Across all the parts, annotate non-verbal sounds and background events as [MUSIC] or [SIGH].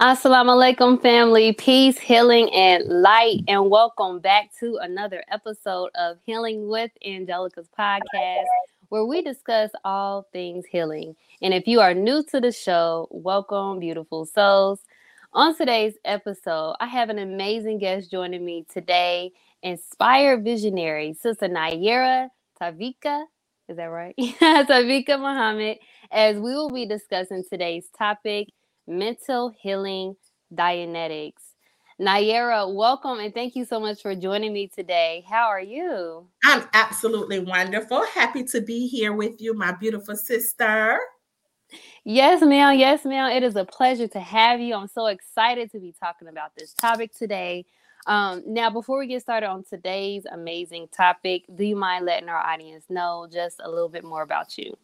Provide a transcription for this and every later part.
Assalamu alaikum, family. Peace, healing, and light. And welcome back to another episode of Healing with Angelica's podcast, where we discuss all things healing. And if you are new to the show, welcome, beautiful souls. On today's episode, I have an amazing guest joining me today, inspired visionary, Sister Nayyirah Tavika. Is that right? [LAUGHS] Tavika Muhammad, as we will be discussing today's topic mental healing Dianetics. Nayyirah, welcome and thank you so much for joining me today. How are you? I'm absolutely wonderful. Happy to be here with you, my beautiful sister. Yes, ma'am. Yes, ma'am. It is a pleasure to have you. I'm so excited to be talking about this topic today. Um, now, before we get started on today's amazing topic, do you mind letting our audience know just a little bit more about you?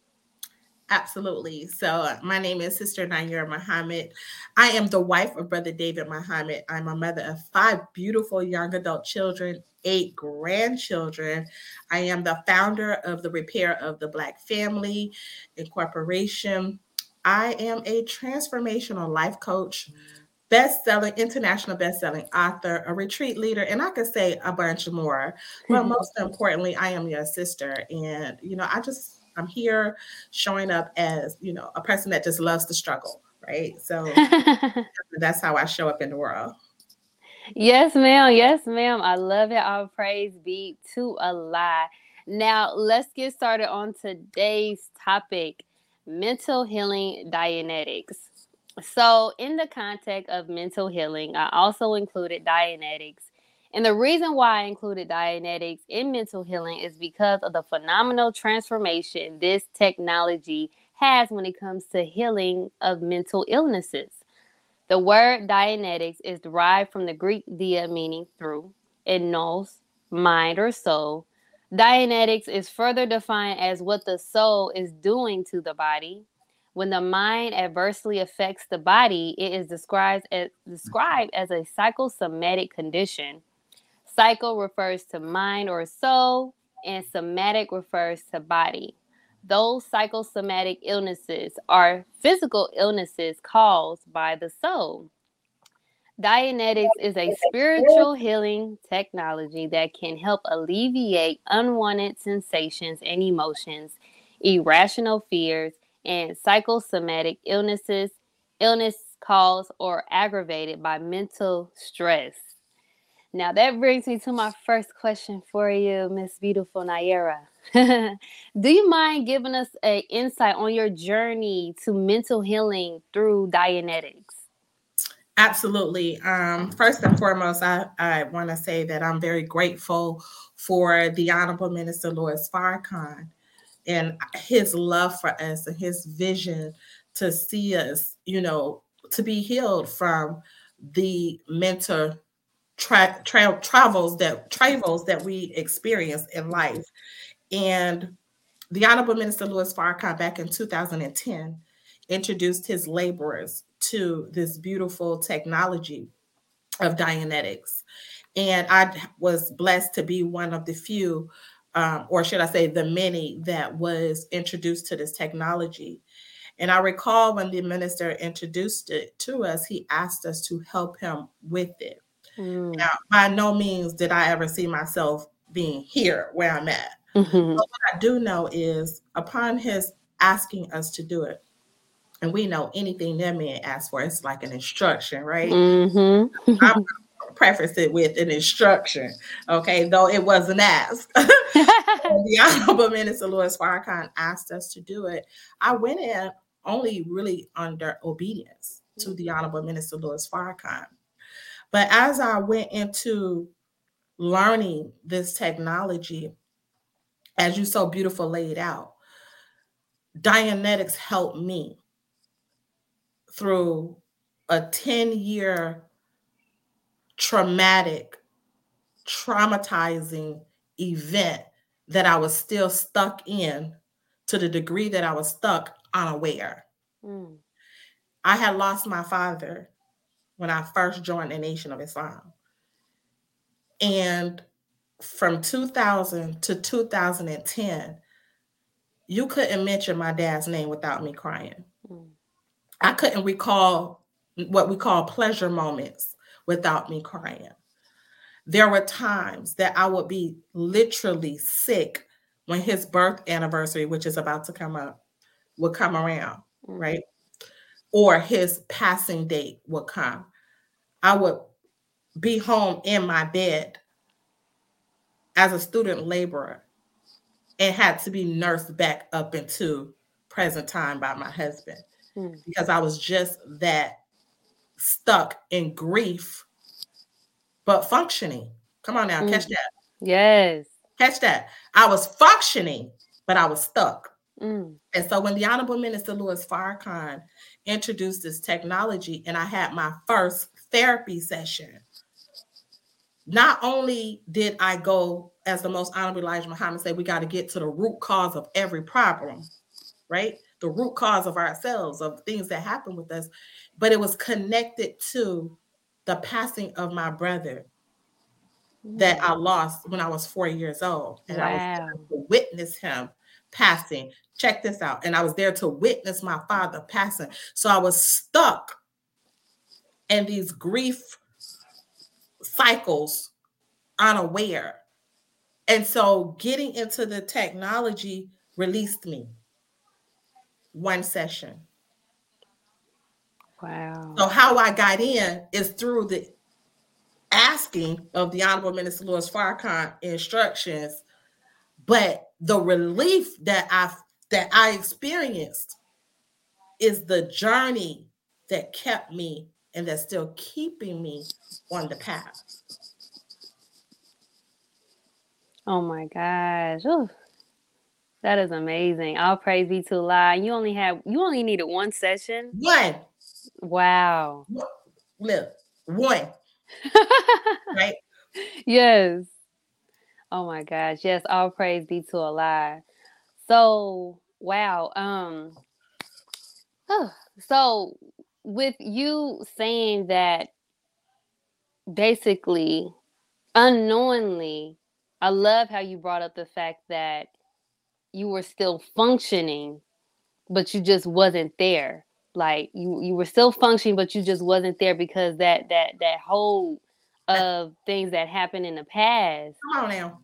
Absolutely. So, my name is Sister Nayyirah Muhammad. I am the wife of Brother David Muhammad. I'm a mother of five beautiful young adult children, eight grandchildren. I am the founder of the Repair of the Black Family Incorporation. I am a transformational life coach, best-selling, international best-selling author, a retreat leader, and I could say a bunch more. But [LAUGHS] most importantly, I am your sister. And, you know, I just I'm here showing up as, you know, a person that just loves to struggle, right? So [LAUGHS] that's how I show up in the world. Yes, ma'am. Yes, ma'am. I love it. All praise be to Allah. Now, let's get started on today's topic mental healing Dianetics. So, in the context of mental healing, I also included Dianetics and the reason why I included Dianetics in mental healing is because of the phenomenal transformation this technology has when it comes to healing of mental illnesses. The word Dianetics is derived from the Greek dia, meaning through, and nous, mind or soul. Dianetics is further defined as what the soul is doing to the body. When the mind adversely affects the body, it is described as, described as a psychosomatic condition Psycho refers to mind or soul, and somatic refers to body. Those psychosomatic illnesses are physical illnesses caused by the soul. Dianetics is a spiritual healing technology that can help alleviate unwanted sensations and emotions, irrational fears, and psychosomatic illnesses, illness caused or aggravated by mental stress. Now that brings me to my first question for you, Miss Beautiful Nayyirah. [LAUGHS] Do you mind giving us an insight on your journey to mental healing through Dianetics? Absolutely. Um, first and foremost, I, I want to say that I'm very grateful for the Honorable Minister Louis Farrakhan and his love for us and his vision to see us, you know, to be healed from the mental tra- tra- travels that travels that we experience in life. And the Honorable Minister Louis Farrakhan back in 2010 introduced his laborers to this beautiful technology of Dianetics. And I was blessed to be one of the few, um, or should I say, the many that was introduced to this technology. And I recall when the minister introduced it to us, he asked us to help him with it. Mm. Now, by no means did I ever see myself being here where I'm at. Mm-hmm. But what I do know is upon his asking us to do it, and we know anything that man asks for, it's like an instruction, right? Mm-hmm. I'm preface it with an instruction, okay, though it wasn't asked. [LAUGHS] [LAUGHS] the Honorable Minister Louis Farrakhan asked us to do it. I went in only really under obedience to the Honorable Minister Louis Farrakhan. But as I went into learning this technology, as you so beautiful laid out, Dianetics helped me through a 10 year traumatic, traumatizing event that I was still stuck in to the degree that I was stuck unaware. Mm. I had lost my father when I first joined the Nation of Islam. And from 2000 to 2010, you couldn't mention my dad's name without me crying. Mm. I couldn't recall what we call pleasure moments without me crying. There were times that I would be literally sick when his birth anniversary, which is about to come up, would come around, mm-hmm. right? Or his passing date would come. I would be home in my bed as a student laborer and had to be nursed back up into present time by my husband mm. because I was just that stuck in grief, but functioning. Come on now, mm. catch that. Yes. Catch that. I was functioning, but I was stuck. Mm. And so when the Honorable Minister Louis Farrakhan introduced this technology, and I had my first therapy session, not only did I go, as the most honorable Elijah Muhammad said, we got to get to the root cause of every problem, right? The root cause of ourselves, of things that happen with us, but it was connected to the passing of my brother that I lost when I was four years old. And wow. I was to witness him passing. Check this out. And I was there to witness my father passing. So I was stuck in these grief cycles unaware. And so getting into the technology released me one session. Wow. So how I got in is through the asking of the Honorable Minister Louis Farrakhan instructions, but the relief that I that I experienced is the journey that kept me and that's still keeping me on the path. Oh my gosh. Ooh, that is amazing. All praise be to Allah. You only have you only needed one session. One. Wow. Look, one. [LAUGHS] right? Yes. Oh my gosh. Yes, all praise be to Allah. So wow. Um so with you saying that basically unknowingly I love how you brought up the fact that you were still functioning, but you just wasn't there. Like you you were still functioning, but you just wasn't there because that that that whole of things that happened in the past. Come on now.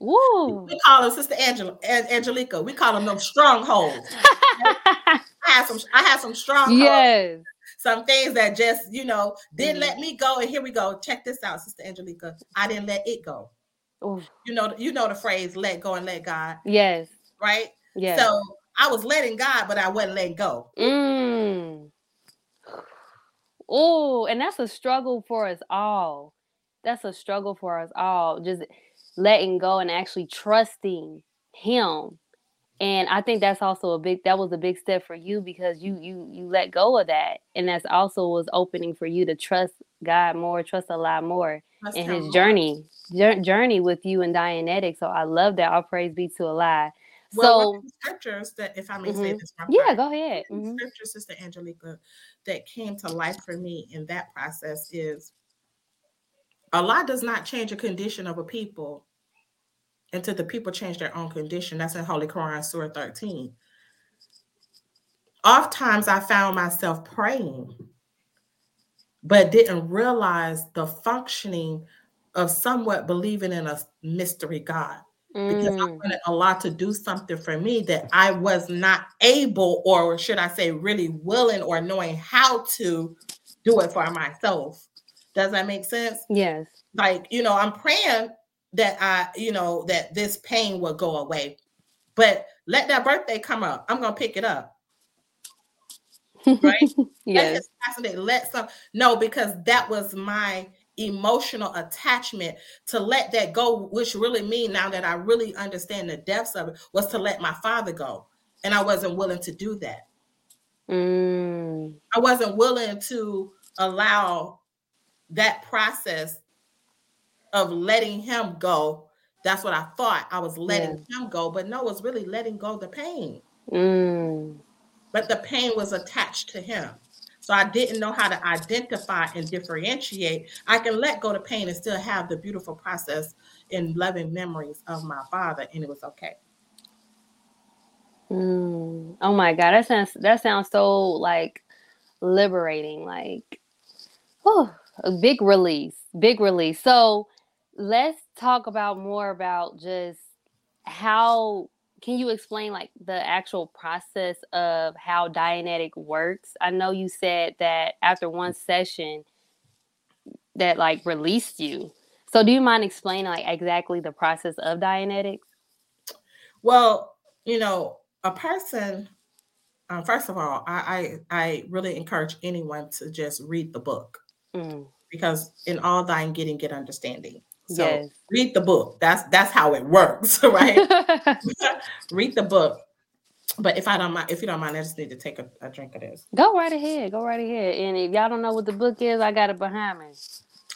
Woo. We call them Sister Angela, Angelica. We call them them strongholds. [LAUGHS] I had some I had some strongholds. Yes. Some things that just, you know, didn't mm let me go. And here we go. Check this out, Sister Angelica. I didn't let it go. You know, you know the phrase "let go and let God." Yes. Right. Yes. So I was letting God, but I wasn't letting go. Mm. Oh, and that's a struggle for us all. That's a struggle for us all. Just letting go and actually trusting Him. And I think that's also a big. That was a big step for you because you you you let go of that, and that's also was opening for you to trust God more, trust a lot more in His journey journey with you and Dianetics. So I love that. All praise be to Allah. Well, so scriptures that, if I may mm-hmm. say this, yeah, part, go ahead. Mm-hmm. Scripture, Sister Angelica, that came to life for me in that process is Allah does not change a condition of a people until the people change their own condition. That's in Holy Quran, Surah 13. Oftentimes, I found myself praying, but didn't realize the functioning of somewhat believing in a mystery God because I mm. wanted Allah to do something for me that I was not able, or should I say, really willing or knowing how to do it for myself. Does that make sense? Yes. Like, you know, I'm praying that I, you know, that this pain will go away. But let that birthday come up. I'm gonna pick it up. Right? [LAUGHS] yes. Let, let some no, because that was my emotional attachment to let that go, which really mean now that I really understand the depths of it, was to let my father go. And I wasn't willing to do that. Mm. I wasn't willing to allow that process of letting him go. That's what I thought. I was letting yeah. him go, but no, it was really letting go the pain. Mm. But the pain was attached to him. So I didn't know how to identify and differentiate. I can let go the pain and still have the beautiful process and loving memories of my father, and it was okay. Mm. Oh my God, that sounds that sounds so like liberating. Like, oh, a big release, big release. So let's talk about more about just how can you explain like the actual process of how Dianetic works? I know you said that after one session that like released you. So do you mind explaining like exactly the process of Dianetics? Well, you know, a person um, first of all, I, I, I really encourage anyone to just read the book mm. because in all thine getting get understanding. So yes. read the book. That's that's how it works, [LAUGHS] right? [LAUGHS] [LAUGHS] read the book. But if I don't mind, if you don't mind, I just need to take a, a, drink of this. Go right ahead. Go right ahead. And if y'all don't know what the book is, I got it behind me.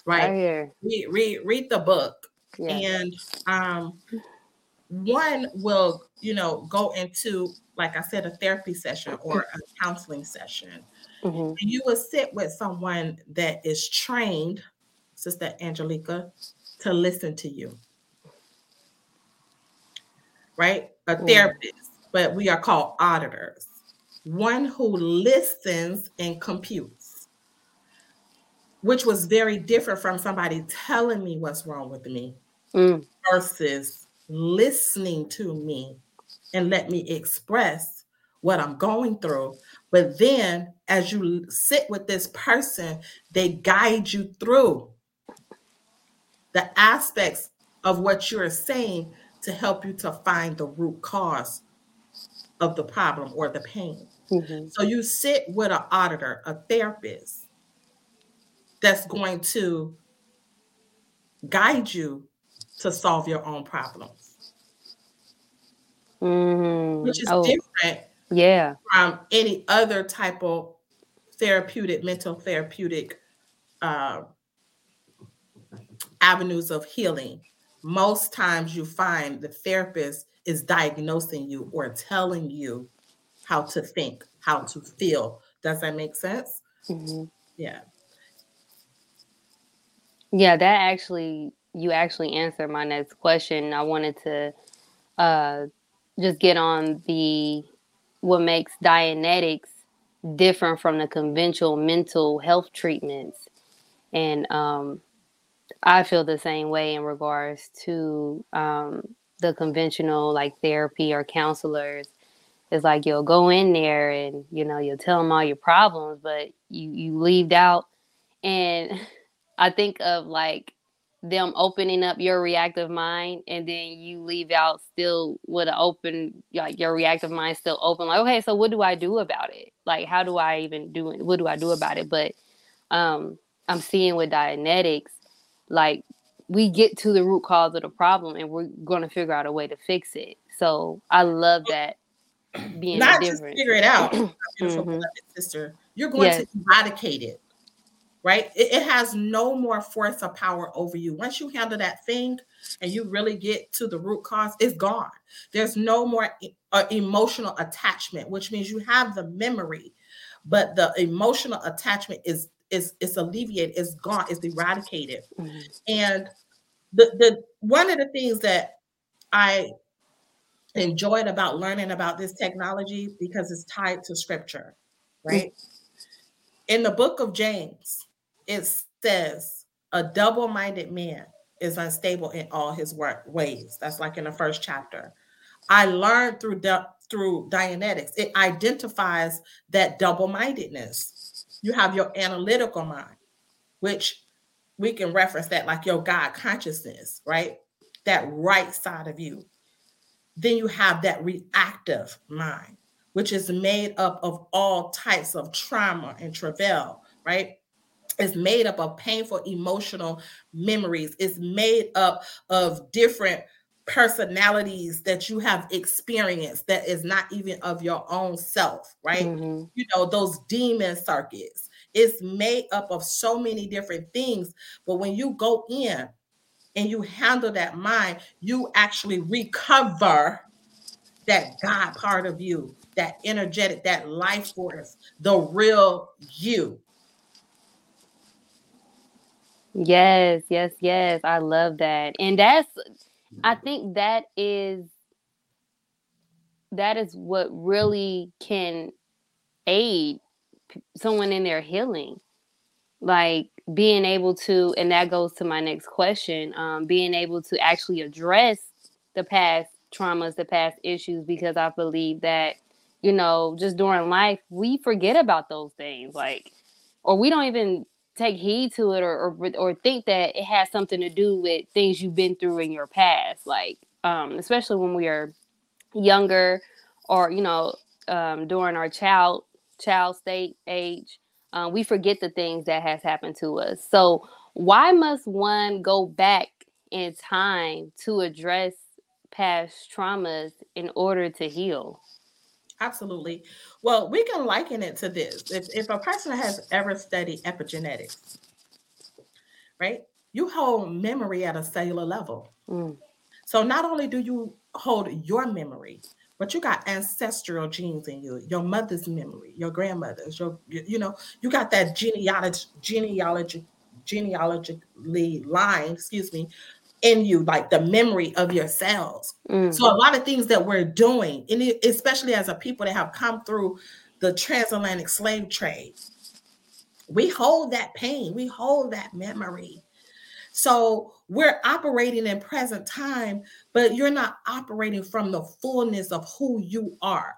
Right, right here. Read, read read the book. Yeah. And um one will, you know, go into like I said, a therapy session or a counseling session. Mm-hmm. you will sit with someone that is trained, Sister Angelica, to listen to you. Right? A therapist, but we are called auditors. One who listens and computes, which was very different from somebody telling me what's wrong with me mm. versus listening to me and let me express what I'm going through. But then as you sit with this person, they guide you through the aspects of what you're saying to help you to find the root cause of the problem or the pain. Mm-hmm. So you sit with an auditor, a therapist that's going to guide you to solve your own problems. Mm-hmm. Which is oh, different yeah from any other type of therapeutic mental therapeutic uh, avenues of healing, most times you find the therapist is diagnosing you or telling you how to think, how to feel. Does that make sense? Mm-hmm. Yeah. Yeah, that actually, you actually answered my next question. I wanted to uh, just get on the what makes Dianetics different from the conventional mental health treatments. And um, I feel the same way in regards to um, the conventional like therapy or counselors. It's like you'll go in there and you know you'll tell them all your problems, but you you leave out. And [LAUGHS] I think of like them opening up your reactive mind and then you leave out still with an open like your reactive mind still open like okay so what do i do about it like how do i even do it what do i do about it but um i'm seeing with dianetics like we get to the root cause of the problem and we're going to figure out a way to fix it. So I love that [CLEARS THROAT] being not different. just figure it out, [CLEARS THROAT] beautiful mm-hmm. sister. You're going yes. to eradicate it, right? It, it, has no more force or power over you. Once you handle that thing and you really get to the root cause, it's gone. There's no more uh, emotional attachment, which means you have the memory, but the emotional attachment is is is alleviated, it's gone, it's eradicated. Mm-hmm. And the the one of the things that I enjoyed about learning about this technology because it's tied to scripture, right? In the book of James, it says a double-minded man is unstable in all his work ways. That's like in the first chapter. I learned through through Dianetics, it identifies that double-mindedness you have your analytical mind, which we can reference that like your God consciousness, right? That right side of you. Then you have that reactive mind, which is made up of all types of trauma and travail, right? It's made up of painful emotional memories. It's made up of different personalities that you have experienced that is not even of your own self, right? Mm-hmm. You know, those demon circuits. It's made up of so many different things. But when you go in and you handle that mind, you actually recover that God part of you, that energetic, that life force, the real you. Yes, yes, yes. I love that. And that's I think that is that is what really can aid someone in their healing. Like being able to and that goes to my next question um, being able to actually address the past traumas the past issues because i believe that you know just during life we forget about those things like or we don't even take heed to it or, or, or think that it has something to do with things you've been through in your past like um, especially when we are younger or you know um, during our child child state age uh, we forget the things that has happened to us. So why must one go back in time to address past traumas in order to heal absolutely. Well we can liken it to this. If, if a person has ever studied epigenetics right you hold memory at a cellular level. Mm. so not only do you hold your memory but you got ancestral genes in you your mother's memory your grandmother's your you know you got that genealogy genealogy genealogically line excuse me in you like the memory of your cells mm. so a lot of things that we're doing and especially as a people that have come through the transatlantic slave trade we hold that pain we hold that memory so we're operating in present time, but you're not operating from the fullness of who you are.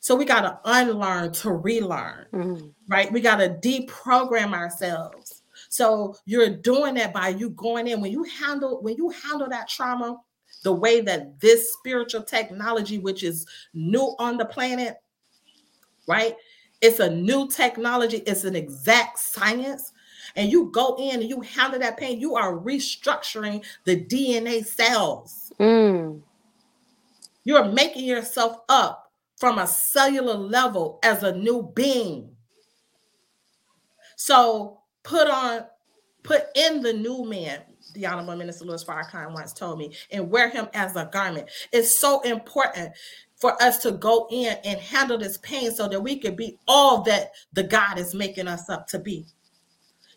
So we got to unlearn to relearn, mm-hmm. right? We got to deprogram ourselves. So you're doing that by you going in when you handle when you handle that trauma the way that this spiritual technology which is new on the planet, right? It's a new technology, it's an exact science and you go in and you handle that pain, you are restructuring the DNA cells. Mm. You're making yourself up from a cellular level as a new being. So put on, put in the new man. The Honorable Minister Louis Farrakhan once told me, and wear him as a garment. It's so important for us to go in and handle this pain so that we can be all that the God is making us up to be.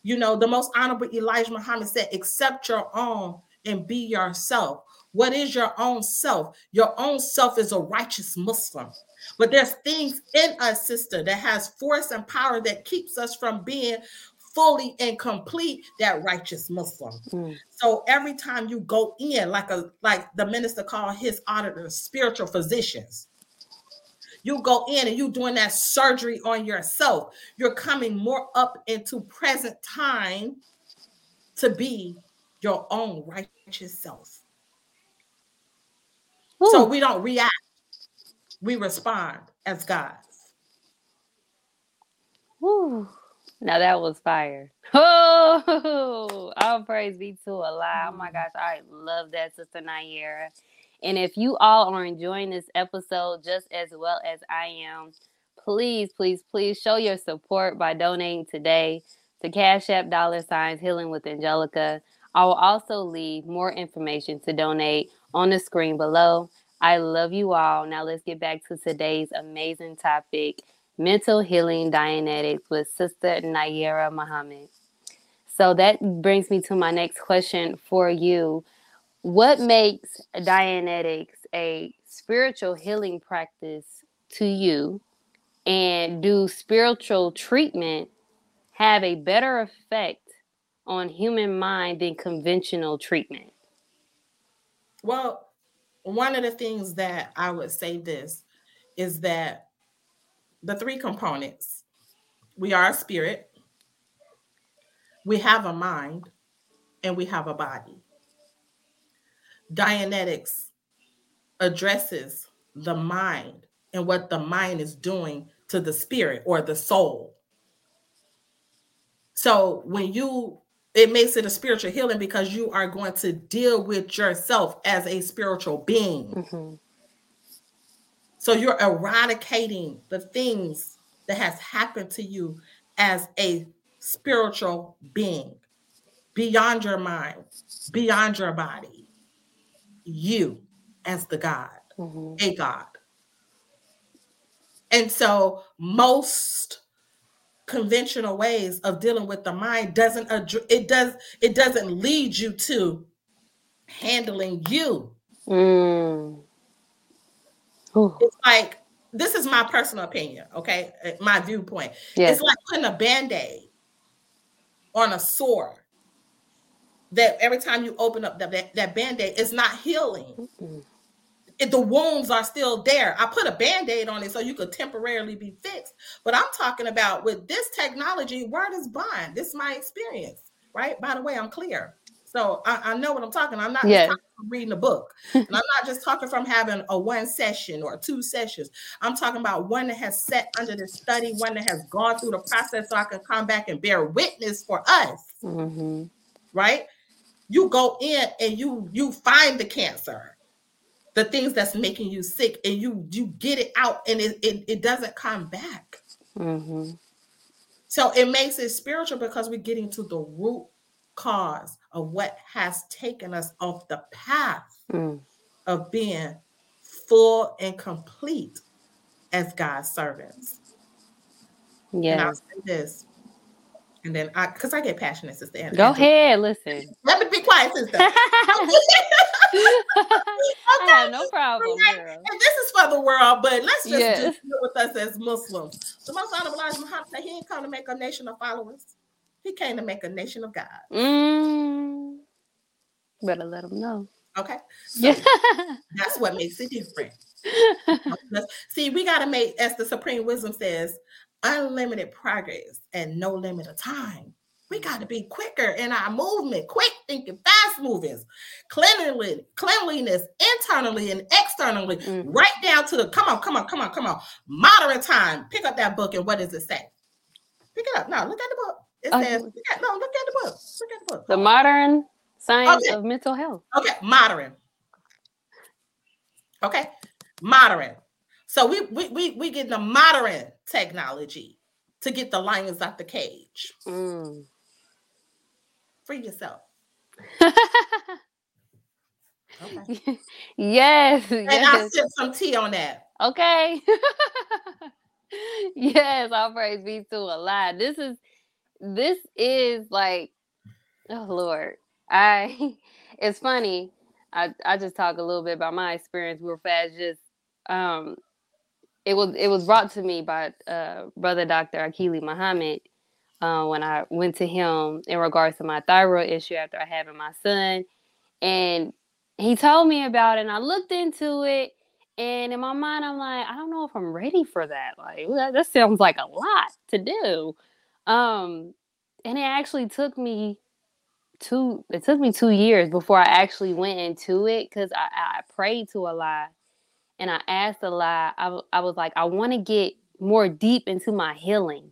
You know, the most honorable Elijah Muhammad said, accept your own and be yourself. What is your own self? Your own self is a righteous Muslim. But there's things in us, sister, that has force and power that keeps us from being fully and complete that righteous Muslim. Mm. So every time you go in, like a like the minister called his auditors spiritual physicians, you go in and you doing that surgery on yourself. You're coming more up into present time to be your own righteous self. Ooh. So we don't react, we respond as gods. Woo. Now that was fire. [LAUGHS] Oh, all praise be to Allah. Oh my mm. gosh, I love that, Sister Nayyirah. And if you all are enjoying this episode just as well as I am, please, please, please show your support by donating today to Cash App dollar signs Healing with Angelica. I will also leave more information to donate on the screen below. I love you all. Now let's get back to today's amazing topic mental healing Dianetics with Sister Nayyirah Muhammad. So that brings me to my next question for you what makes Dianetics a spiritual healing practice to you? And do spiritual treatment have a better effect on human mind than conventional treatment? Well, one of the things that I would say this is that the three components we are a spirit, we have a mind, and we have a body. Dianetics addresses the mind and what the mind is doing to the spirit or the soul. So when you it makes it a spiritual healing because you are going to deal with yourself as a spiritual being. Mm-hmm. So you're eradicating the things that has happened to you as a spiritual being beyond your mind, beyond your body you as the God, mm-hmm. a God. And so most conventional ways of dealing with the mind doesn't it does it doesn't lead you to handling you. Mm. It's like this is my personal opinion, okay? Uh, my viewpoint. Yes. It's like putting a band-aid on a sore that every time you open up that, that, that band-aid, it's not healing. It, the wounds are still there. I put a band-aid on it so you could temporarily be fixed. But I'm talking about with this technology, word is bond. This is my experience, right? By the way, I'm clear. So I, I know what I'm talking. I'm not yes. Reading a book. and I'm not just talking from having a one session or two sessions. I'm talking about one that has sat under the study, one that has gone through the process so I can come back and bear witness for us. Mm-hmm. Right? You go in and you you find the cancer, the things that's making you sick, and you you get it out and it, it, it doesn't come back. Mm-hmm. So it makes it spiritual because we're getting to the root cause of what has taken us off the path mm. of being full and complete as God's servants. Yeah. And I'll say this. And then I because I get passionate, sister. And, Go ahead, listen. Let me be quiet, sister. [LAUGHS] [LAUGHS] okay. No problem. And this is for the world, but let's just, yes. just deal with us as Muslims. The most honorable Elijah Muhammad said he ain't come to make a nation of followers. He came to make a nation of God. Mm, better let him know. Okay. So [LAUGHS] that's what makes it different. [LAUGHS] See, we got to make, as the Supreme Wisdom says, unlimited progress and no limit of time. We got to be quicker in our movement, quick thinking, fast moving, cleanliness, cleanliness internally and externally, mm. right down to the come on, come on, come on, come on. Modern time. Pick up that book and what does it say? Pick it up. No, look at the book. It oh, says, look at, no, look at the book. Look at the book. The modern science okay. of mental health. Okay, modern. Okay, modern. So we we we we get the modern technology to get the lions out the cage. Mm. Free yourself. [LAUGHS] okay. Yes. And yes. I'll sip some tea on that. Okay. [LAUGHS] yes, I'll praise be to Allah. This is this is like, oh Lord, I. [LAUGHS] It's funny. I I just talk a little bit about my experience real fast. Just um, it was it was brought to me by uh brother Doctor Akili Muhammad. Uh, when I went to him in regards to my thyroid issue after I having my son, and he told me about it, and I looked into it, and in my mind, I'm like, I don't know if I'm ready for that. Like that, that sounds like a lot to do. Um, and it actually took me two. It took me two years before I actually went into it because I, I prayed to Allah, and I asked Allah. I, I was like, I want to get more deep into my healing.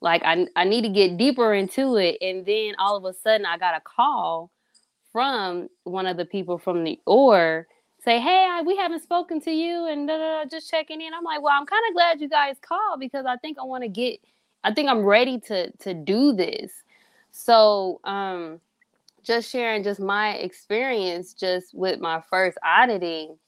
Like I, I need to get deeper into it. And then all of a sudden, I got a call from one of the people from the or say, "Hey, I, we haven't spoken to you," and just checking in. I'm like, "Well, I'm kind of glad you guys called because I think I want to get I think I'm ready to to do this. So um just sharing just my experience just with my first auditing.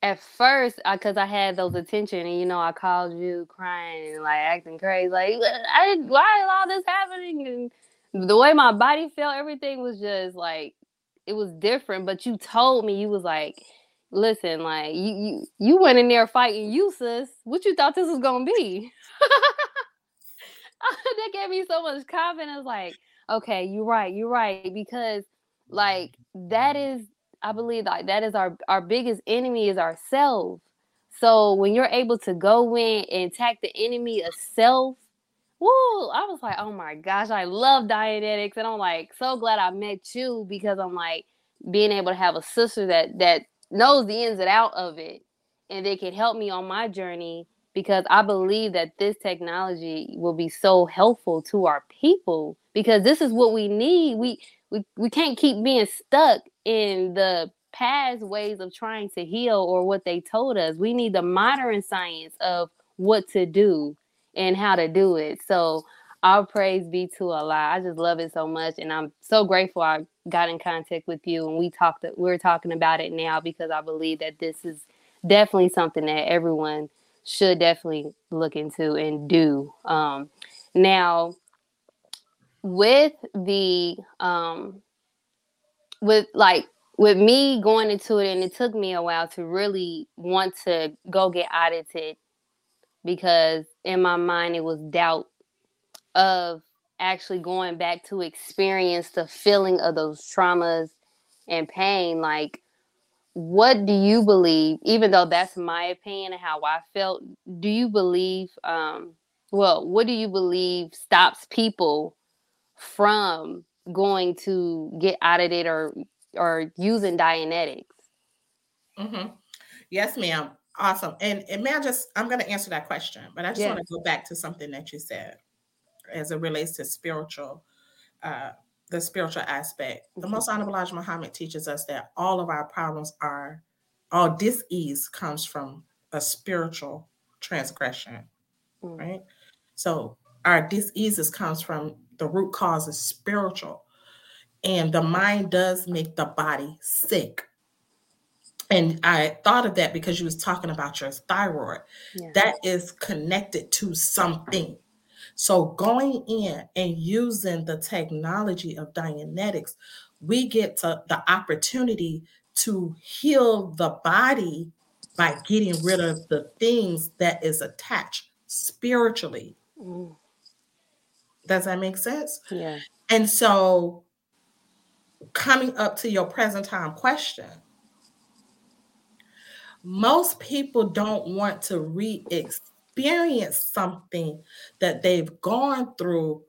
At first, because I, I, had those attention, and you know, I called you crying and like acting crazy, like I why is all this happening? And the way my body felt, everything was just like it was different. But you told me you was like, listen, like you you you went in there fighting you, sis. What you thought this was gonna be? [LAUGHS] that gave me so much confidence. Like, okay, you're right, you're right, because like that is, I believe, like that is our our biggest enemy is ourselves. So when you're able to go in and attack the enemy of self, whoa, I was like, oh my gosh, I love Dianetics, and I'm like so glad I met you because I'm like being able to have a sister that that knows the ins and out of it, and they can help me on my journey because I believe that this technology will be so helpful to our people because this is what we need. We we, we can't keep being stuck in the past ways of trying to heal or what they told us. We need the modern science of what to do and how to do it. So all praise be to Allah. I just love it so much, and I'm so grateful I got in contact with you and we talked. We're talking about it now because I believe that this is definitely something that everyone should definitely look into and do. Um, now, with the um, with like with me going into it, and it took me a while to really want to go get audited because in my mind it was doubt of actually going back to experience the feeling of those traumas and pain. Like, what do you believe, even though that's my opinion and how I felt, do you believe, um, well, what do you believe stops people from going to get audited or or using Dianetics? Mm-hmm. Yes, ma'am. Awesome. And, and may I just, I'm going to answer that question, but I just yes. want to go back to something that you said as it relates to spiritual, uh, the spiritual aspect. The most honorable Elijah Muhammad teaches us that all of our problems are, all dis-ease comes from a spiritual transgression, mm-hmm. right? So our diseases comes from the root cause is spiritual. And the mind does make the body sick. And I thought of that because you was talking about your thyroid. Yeah. That is connected to something. So going in and using the technology of Dianetics, we get to the opportunity to heal the body by getting rid of the things that is attached spiritually. Mm. Does that make sense? Yeah. And so coming up to your present time question, most people don't want to re experience something that they've gone through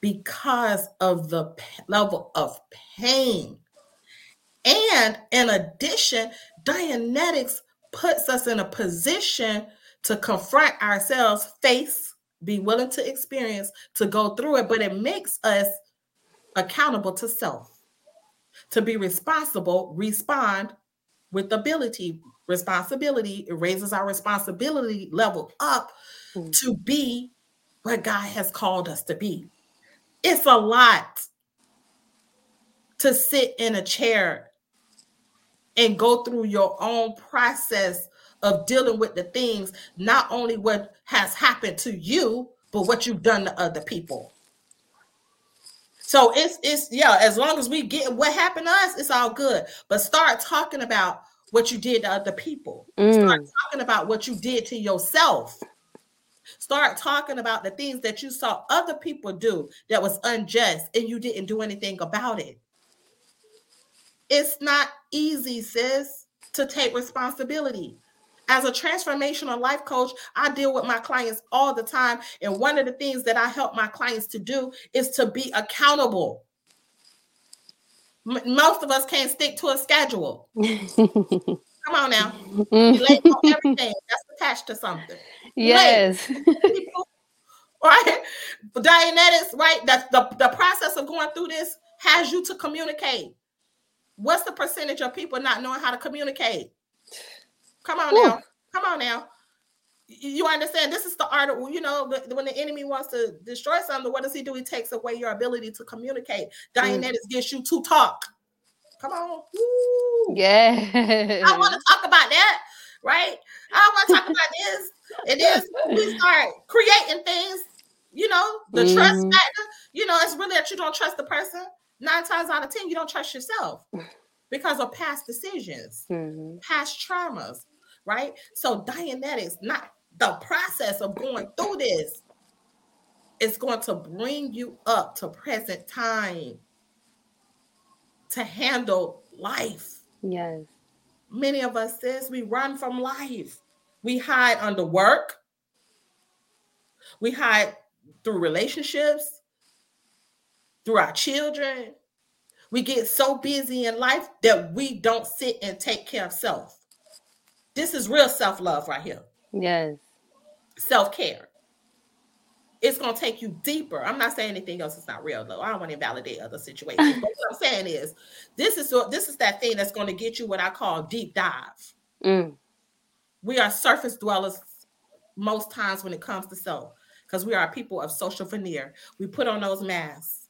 because of the level of pain. And in addition, Dianetics puts us in a position to confront ourselves, face, be willing to experience, to go through it, but it makes us accountable to self, to be responsible, respond with ability, responsibility. It raises our responsibility level up mm-hmm. to be what God has called us to be. It's a lot to sit in a chair and go through your own process of dealing with the things, not only what has happened to you, but what you've done to other people. So it's it's yeah, as long as we get what happened to us, it's all good. But start talking about what you did to other people. Mm. Start talking about what you did to yourself. Start talking about the things that you saw other people do that was unjust and you didn't do anything about it. It's not easy, sis, to take responsibility. As a transformational life coach, I deal with my clients all the time. And one of the things that I help my clients to do is to be accountable most of us can't stick to a schedule. [LAUGHS] Come on now. Mm. late on everything that's attached to something. Yes. right? Dianetics, right? That's the, the process of going through this has you to communicate. What's the percentage of people not knowing how to communicate? Come on Ooh. now. Come on now. You understand? This is the art of, you know, when the enemy wants to destroy something, what does he do? He takes away your ability to communicate. Mm. Dianetics gets you to talk. Come on. Woo. Yeah. I want to talk about that, right? I want to talk about this. It is we start creating things, you know, the mm. trust factor. You know, it's really that you don't trust the person. Nine times out of 10, you don't trust yourself [SIGHS] because of past decisions, mm-hmm. past traumas, right? So Dianetics, not the process of going through this is going to bring you up to present time to handle life. Yes. Many of us says we run from life. We hide under work. We hide through relationships, through our children. We get so busy in life that we don't sit and take care of self. This is real self-love right here. Yes self-care. It's gonna take you deeper. I'm not saying anything else is not real though. I don't want to invalidate other situations. but what I'm saying is this is this is that thing that's going to get you what I call deep dive. Mm. We are surface dwellers most times when it comes to self because we are people of social veneer. We put on those masks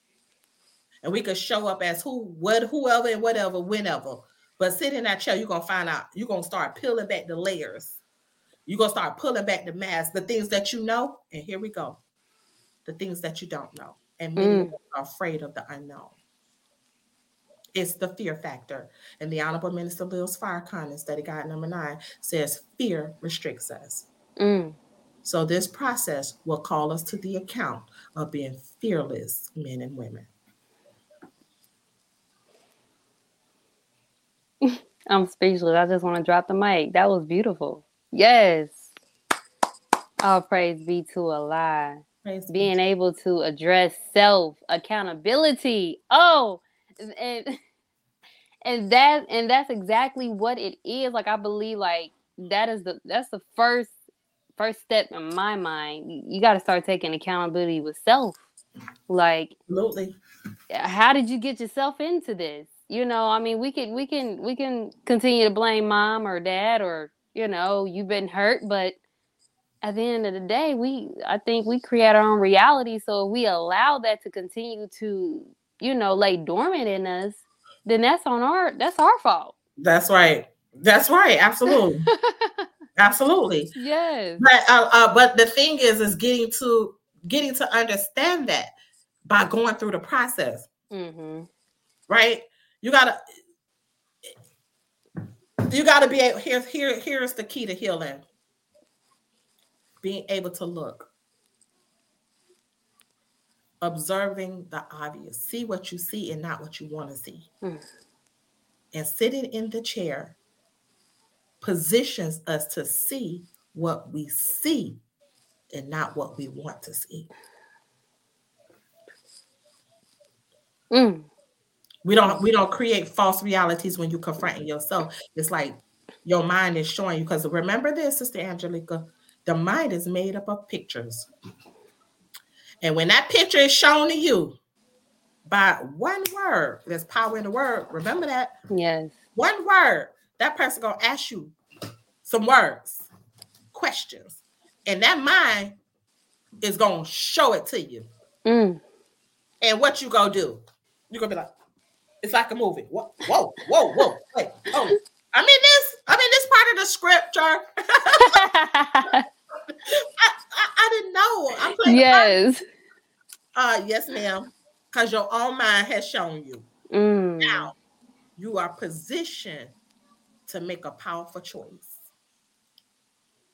and we could show up as who, what, whoever, and whatever, whenever. But sit in that chair, you're gonna find out, you're gonna start peeling back the layers you're going to start pulling back the mask, the things that you know. And here we go the things that you don't know. And many mm. are afraid of the unknown. It's the fear factor. And the Honorable Minister Louis Farrakhan in study guide number nine says fear restricts us. Mm. So this process will call us to the account of being fearless men and women. I'm speechless. I just want to drop the mic. That was beautiful. Yes. All praise be to Allah. Praise Being able to address self accountability. Oh, and and that and that's exactly what it is. Like I believe, like that is the that's the first first step in my mind. You got to start taking accountability with self. Like, absolutely. How did you get yourself into this? You know, I mean, we can we can we can continue to blame mom or dad or you know you've been hurt, but at the end of the day, we I think we create our own reality. So if we allow that to continue to, you know, lay dormant in us, then that's on our that's our fault. That's right. That's right. Absolutely. [LAUGHS] Absolutely. Yes. But uh, uh, but the thing is, is getting to getting to understand that by going through the process. Mm-hmm. Right. You gotta. You gotta be able. Here, here, here's the key to healing being able to look, observing the obvious, see what you see and not what you want to see. Mm. And sitting in the chair positions us to see what we see and not what we want to see. Mm. We don't we don't create false realities when you're confronting yourself. It's like your mind is showing you because remember this, Sister Angelica, the mind is made up of pictures. And when that picture is shown to you by one word, there's power in the word. Remember that? Yes. One word, that person gonna ask you some words, questions, and that mind is gonna show it to you. Mm. And what you gonna do? You're gonna be like, it's like a movie. Whoa, whoa, whoa, whoa. Wait, oh, I'm in this. I'm in this part of the scripture. [LAUGHS] I, I, I, didn't know. I'm yes. Uh, yes, ma'am. Because your own mind has shown you. Mm. Now you are positioned to make a powerful choice.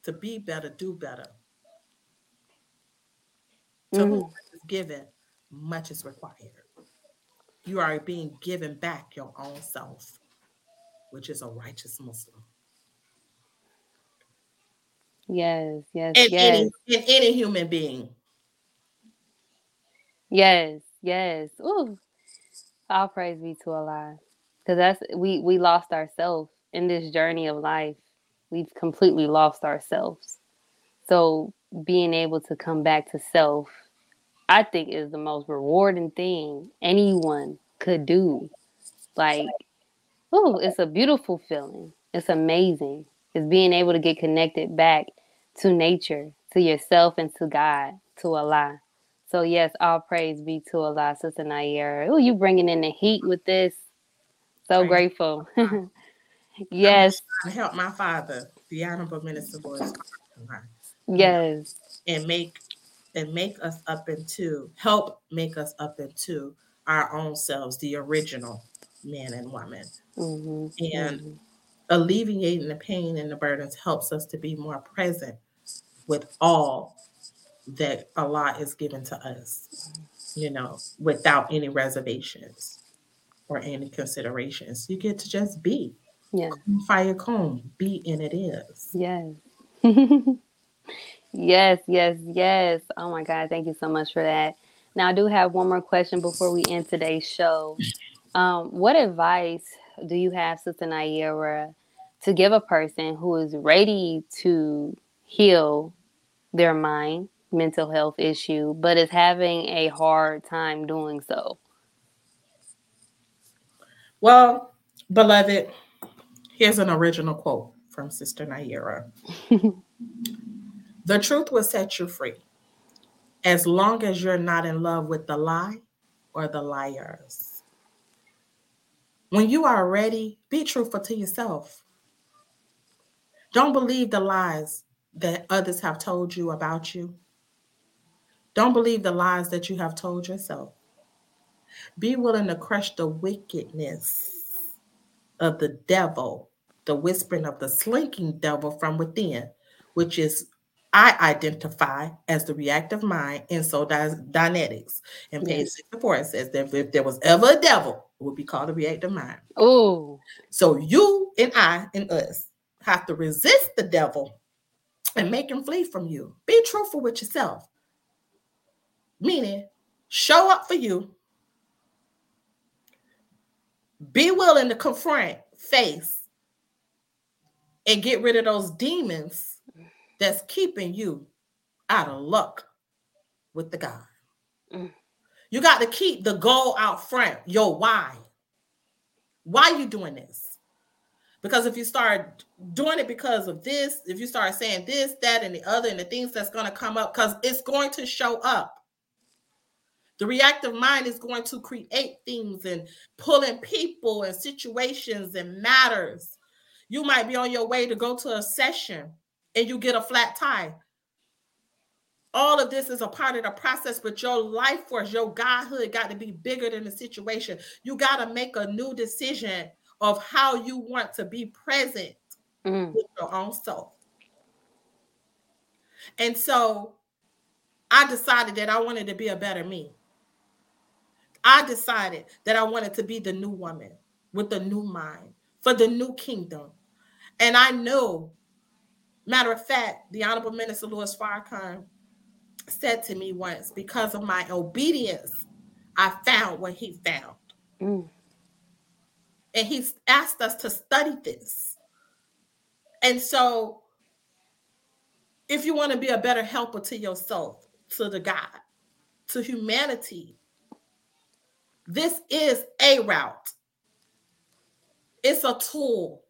To be better, do better. To mm. whom is given, much is required. You are being given back your own self, which is a righteous Muslim. Yes, yes, in yes. Any, in any human being. Yes, yes. Ooh. All praise be to Allah. Because that's we we lost ourselves in this journey of life. We've completely lost ourselves. So being able to come back to self, I think is the most rewarding thing anyone could do. Like, oh, it's a beautiful feeling. It's amazing. It's being able to get connected back to nature, to yourself, and to God, to Allah. So yes, all praise be to Allah, Sister Nayyirah. Oh, you bringing in the heat with this. So grateful. [LAUGHS] yes. To help my father, the Honorable Minister Boyce. Yes. And make and make us up into help make us up into our own selves, the original man and woman. Mm-hmm. And mm-hmm. alleviating the pain and the burdens helps us to be more present with all that Allah is given to us, you know, without any reservations or any considerations. You get to just be. Yeah. Fire comb, be and it is. Yes. [LAUGHS] yes, yes, yes. Oh my God. Thank you so much for that. Now, I do have one more question before we end today's show. Um, what advice do you have, Sister Nayyirah, to give a person who is ready to heal their mind mental health issue, but is having a hard time doing so? Well, beloved, here's an original quote from Sister Nayyirah. [LAUGHS] the truth will set you free as long as you're not in love with the lie or the liars. When you are ready, be truthful to yourself. Don't believe the lies that others have told you about you. Don't believe the lies that you have told yourself. Be willing to crush the wickedness of the devil, the whispering of the slinking devil from within, which is I identify as the reactive mind, and so does Dianetics. And page yes. 64 it says that if there was ever a devil, it would be called a reactive mind. Oh. So you and I and us have to resist the devil and make him flee from you. Be truthful with yourself. Meaning, show up for you. Be willing to confront, face, and get rid of those demons that's keeping you out of luck with the God. Mm. You got to keep the goal out front, your why. Why are you doing this? Because if you start doing it because of this, if you start saying this, that, and the other, and the things that's going to come up, because it's going to show up. The reactive mind is going to create things and pulling people and situations and matters. You might be on your way to go to a session and you get a flat tire. All of this is a part of the process, but your life force, your godhood got to be bigger than the situation. You got to make a new decision of how you want to be present mm. with your own soul. And so I decided that I wanted to be a better me. I decided that I wanted to be the new woman with the new mind for the new kingdom. And I know Matter of fact, the Honorable Minister Louis Farrakhan said to me once, because of my obedience, I found what he found. Mm. And he's asked us to study this. And so, if you want to be a better helper to yourself, to the God, to humanity, this is a route. It's a tool.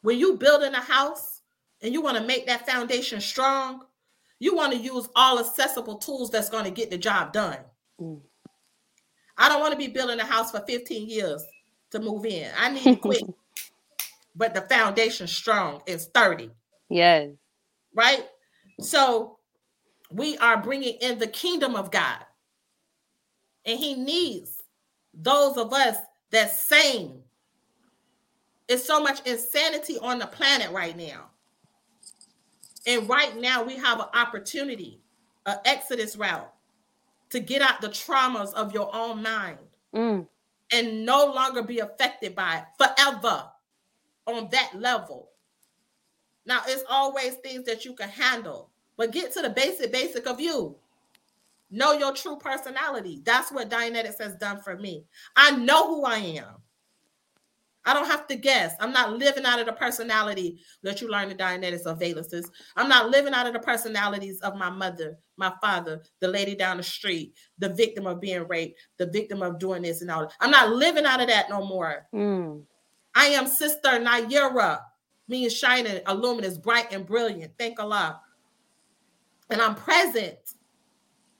When you build in a house, and you want to make that foundation strong, you want to use all accessible tools that's going to get the job done. Mm. I don't want to be building a house for 15 years to move in. I need it quick. [LAUGHS] but the foundation strong is sturdy. Yes. Right? So we are bringing in the kingdom of God. And he needs those of us that same. It's so much insanity on the planet right now. And right now, we have an opportunity, an exodus route to get out the traumas of your own mind mm. and no longer be affected by it forever on that level. Now, it's always things that you can handle, but get to the basic, basic of you. Know your true personality. That's what Dianetics has done for me. I know who I am. I don't have to guess. I'm not living out of the personality that you learn in Dianetics or Valences. I'm not living out of the personalities of my mother, my father, the lady down the street, the victim of being raped, the victim of doing this and all. That. I'm not living out of that no more. Mm. I am Sister Nayyirah, means shining, illuminous, bright, and brilliant. Thank Allah. And I'm present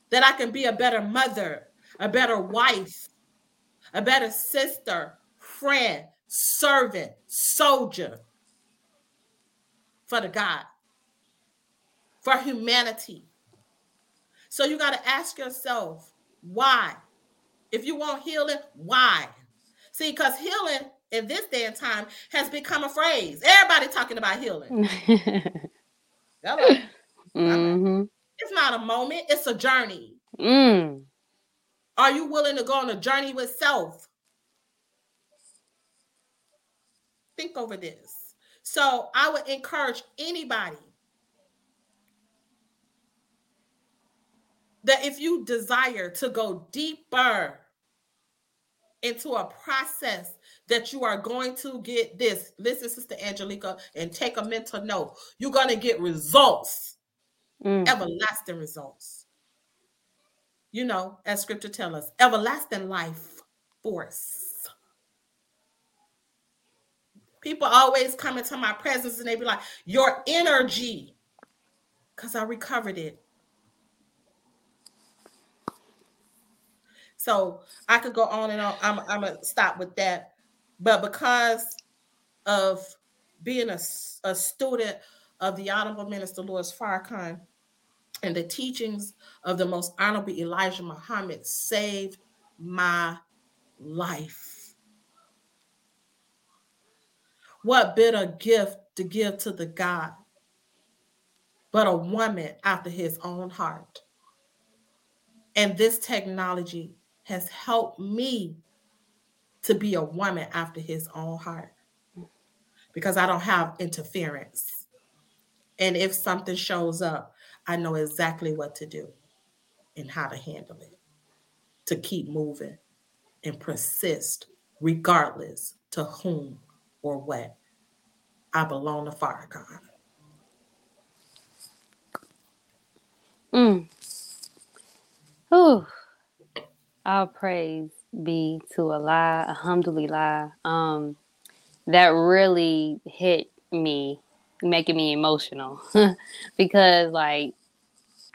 that I can be a better mother, a better wife, a better sister, friend, servant, soldier for the God, for humanity. So you got to ask yourself, why? If you want healing, why? See, because healing in this day and time has become a phrase. Everybody talking about healing. [LAUGHS] mm-hmm. It's not a moment, it's a journey. Mm. Are you willing to go on a journey with self? Think over this. So I would encourage anybody that if you desire to go deeper into a process that you are going to get this, listen, Sister Angelica, and take a mental note. You're going to get results, mm. everlasting results. You know, as scripture tells us, everlasting life force. People always come into my presence and they be like, Your energy, because I recovered it. So I could go on and on. I'm, I'm going to stop with that. But because of being a, a student of the Honorable Minister Louis Farrakhan and the teachings of the most honorable Elijah Muhammad saved my life. What better gift to give to the God but a woman after his own heart? And this technology has helped me to be a woman after his own heart because I don't have interference. And if something shows up, I know exactly what to do and how to handle it to keep moving and persist regardless to whom or what. I belong to Fire God. Mm. Whew. All praise be to Allah, alhamdulillah. Um, that really hit me, making me emotional [LAUGHS] because, like, [CLEARS THROAT]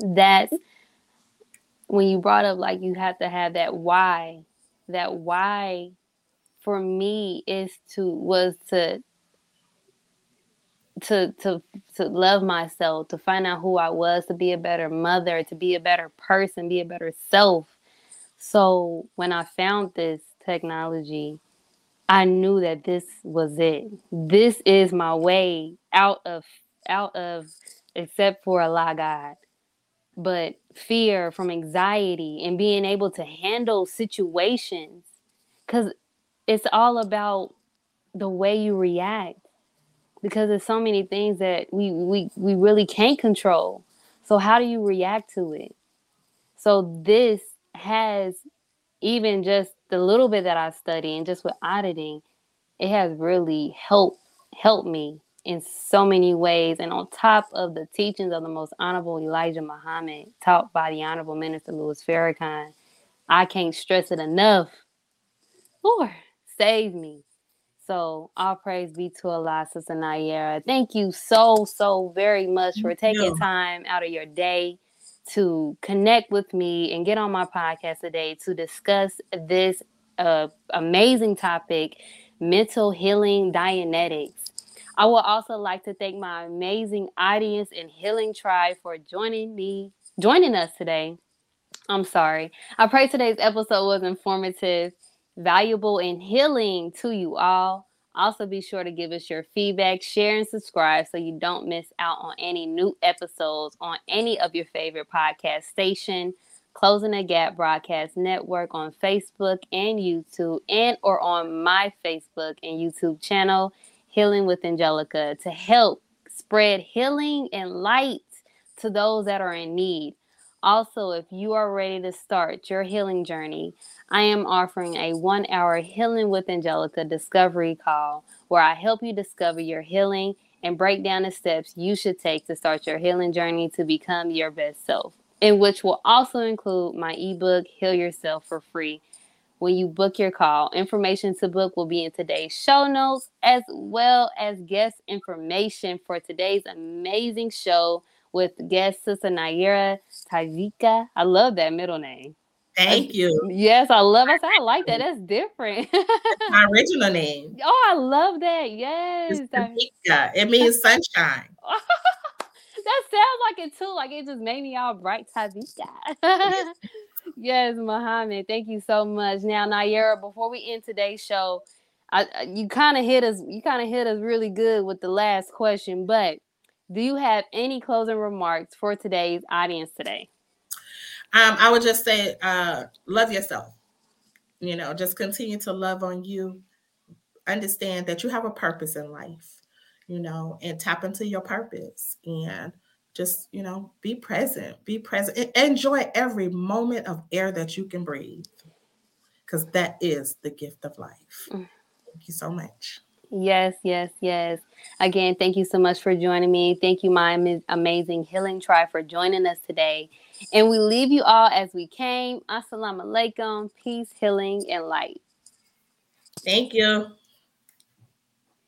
that's when you brought up like you have to have that why that why for me is to was to to to to love myself to find out who i was to be a better mother to be a better person be a better self. So when i found this technology i knew that this was it. This is my way out of out of except for allah god. But fear from anxiety and being able to handle situations. Because it's all about the way you react because there's so many things that we we we really can't control so how do you react to it so this has even just the little bit that i study and just with auditing it has really helped helped me in so many ways. And on top of the teachings of the most honorable Elijah Muhammad, taught by the honorable minister Louis Farrakhan, I can't stress it enough. Lord, save me. So all praise be to Allah, Sister Nayyirah. Thank you so, so very much for taking time out of your day to connect with me and get on my podcast today to discuss this uh, amazing topic, mental healing Dianetics. I would also like to thank my amazing audience and healing tribe for joining me, joining us today. I'm sorry. I pray today's episode was informative, valuable, and healing to you all. Also, be sure to give us your feedback, share, and subscribe so you don't miss out on any new episodes on any of your favorite podcast station, Closing the Gap Broadcast Network on Facebook and YouTube, and or on my Facebook and YouTube channel. Healing with Angelica to help spread healing and light to those that are in need. Also, if you are ready to start your healing journey, I am offering a one hour Healing with Angelica discovery call where I help you discover your healing and break down the steps you should take to start your healing journey to become your best self, in which will also include my ebook, Heal Yourself for Free when you book your call. Information to book will be in today's show notes, as well as guest information for today's amazing show with guest Sister Nayyirah Tajika. I love that middle name. Thank you. Yes, I love it. I like that. [LAUGHS] That's different. my original name. [LAUGHS] Oh, I love that. Yes. Tajika. It means sunshine. [LAUGHS] that sounds like it too. Like it just made me all bright. Tajika. yes, Muhammad. Thank you so much. Now, Nayyirah, before we end today's show, I, you kind of hit us. You kind of hit us really good with the last question. But do you have any closing remarks for today's audience today? Um, I would just say, uh, love yourself. You know, just continue to love on you. Understand that you have a purpose in life. You know, and tap into your purpose and just you know be present be present enjoy every moment of air that you can breathe because that is the gift of life mm. thank you so much yes yes yes. Again thank you so much for joining me. Thank you my amazing healing tribe for joining us today. And we leave you all as we came. Assalamu alaikum. Peace healing and light. Thank you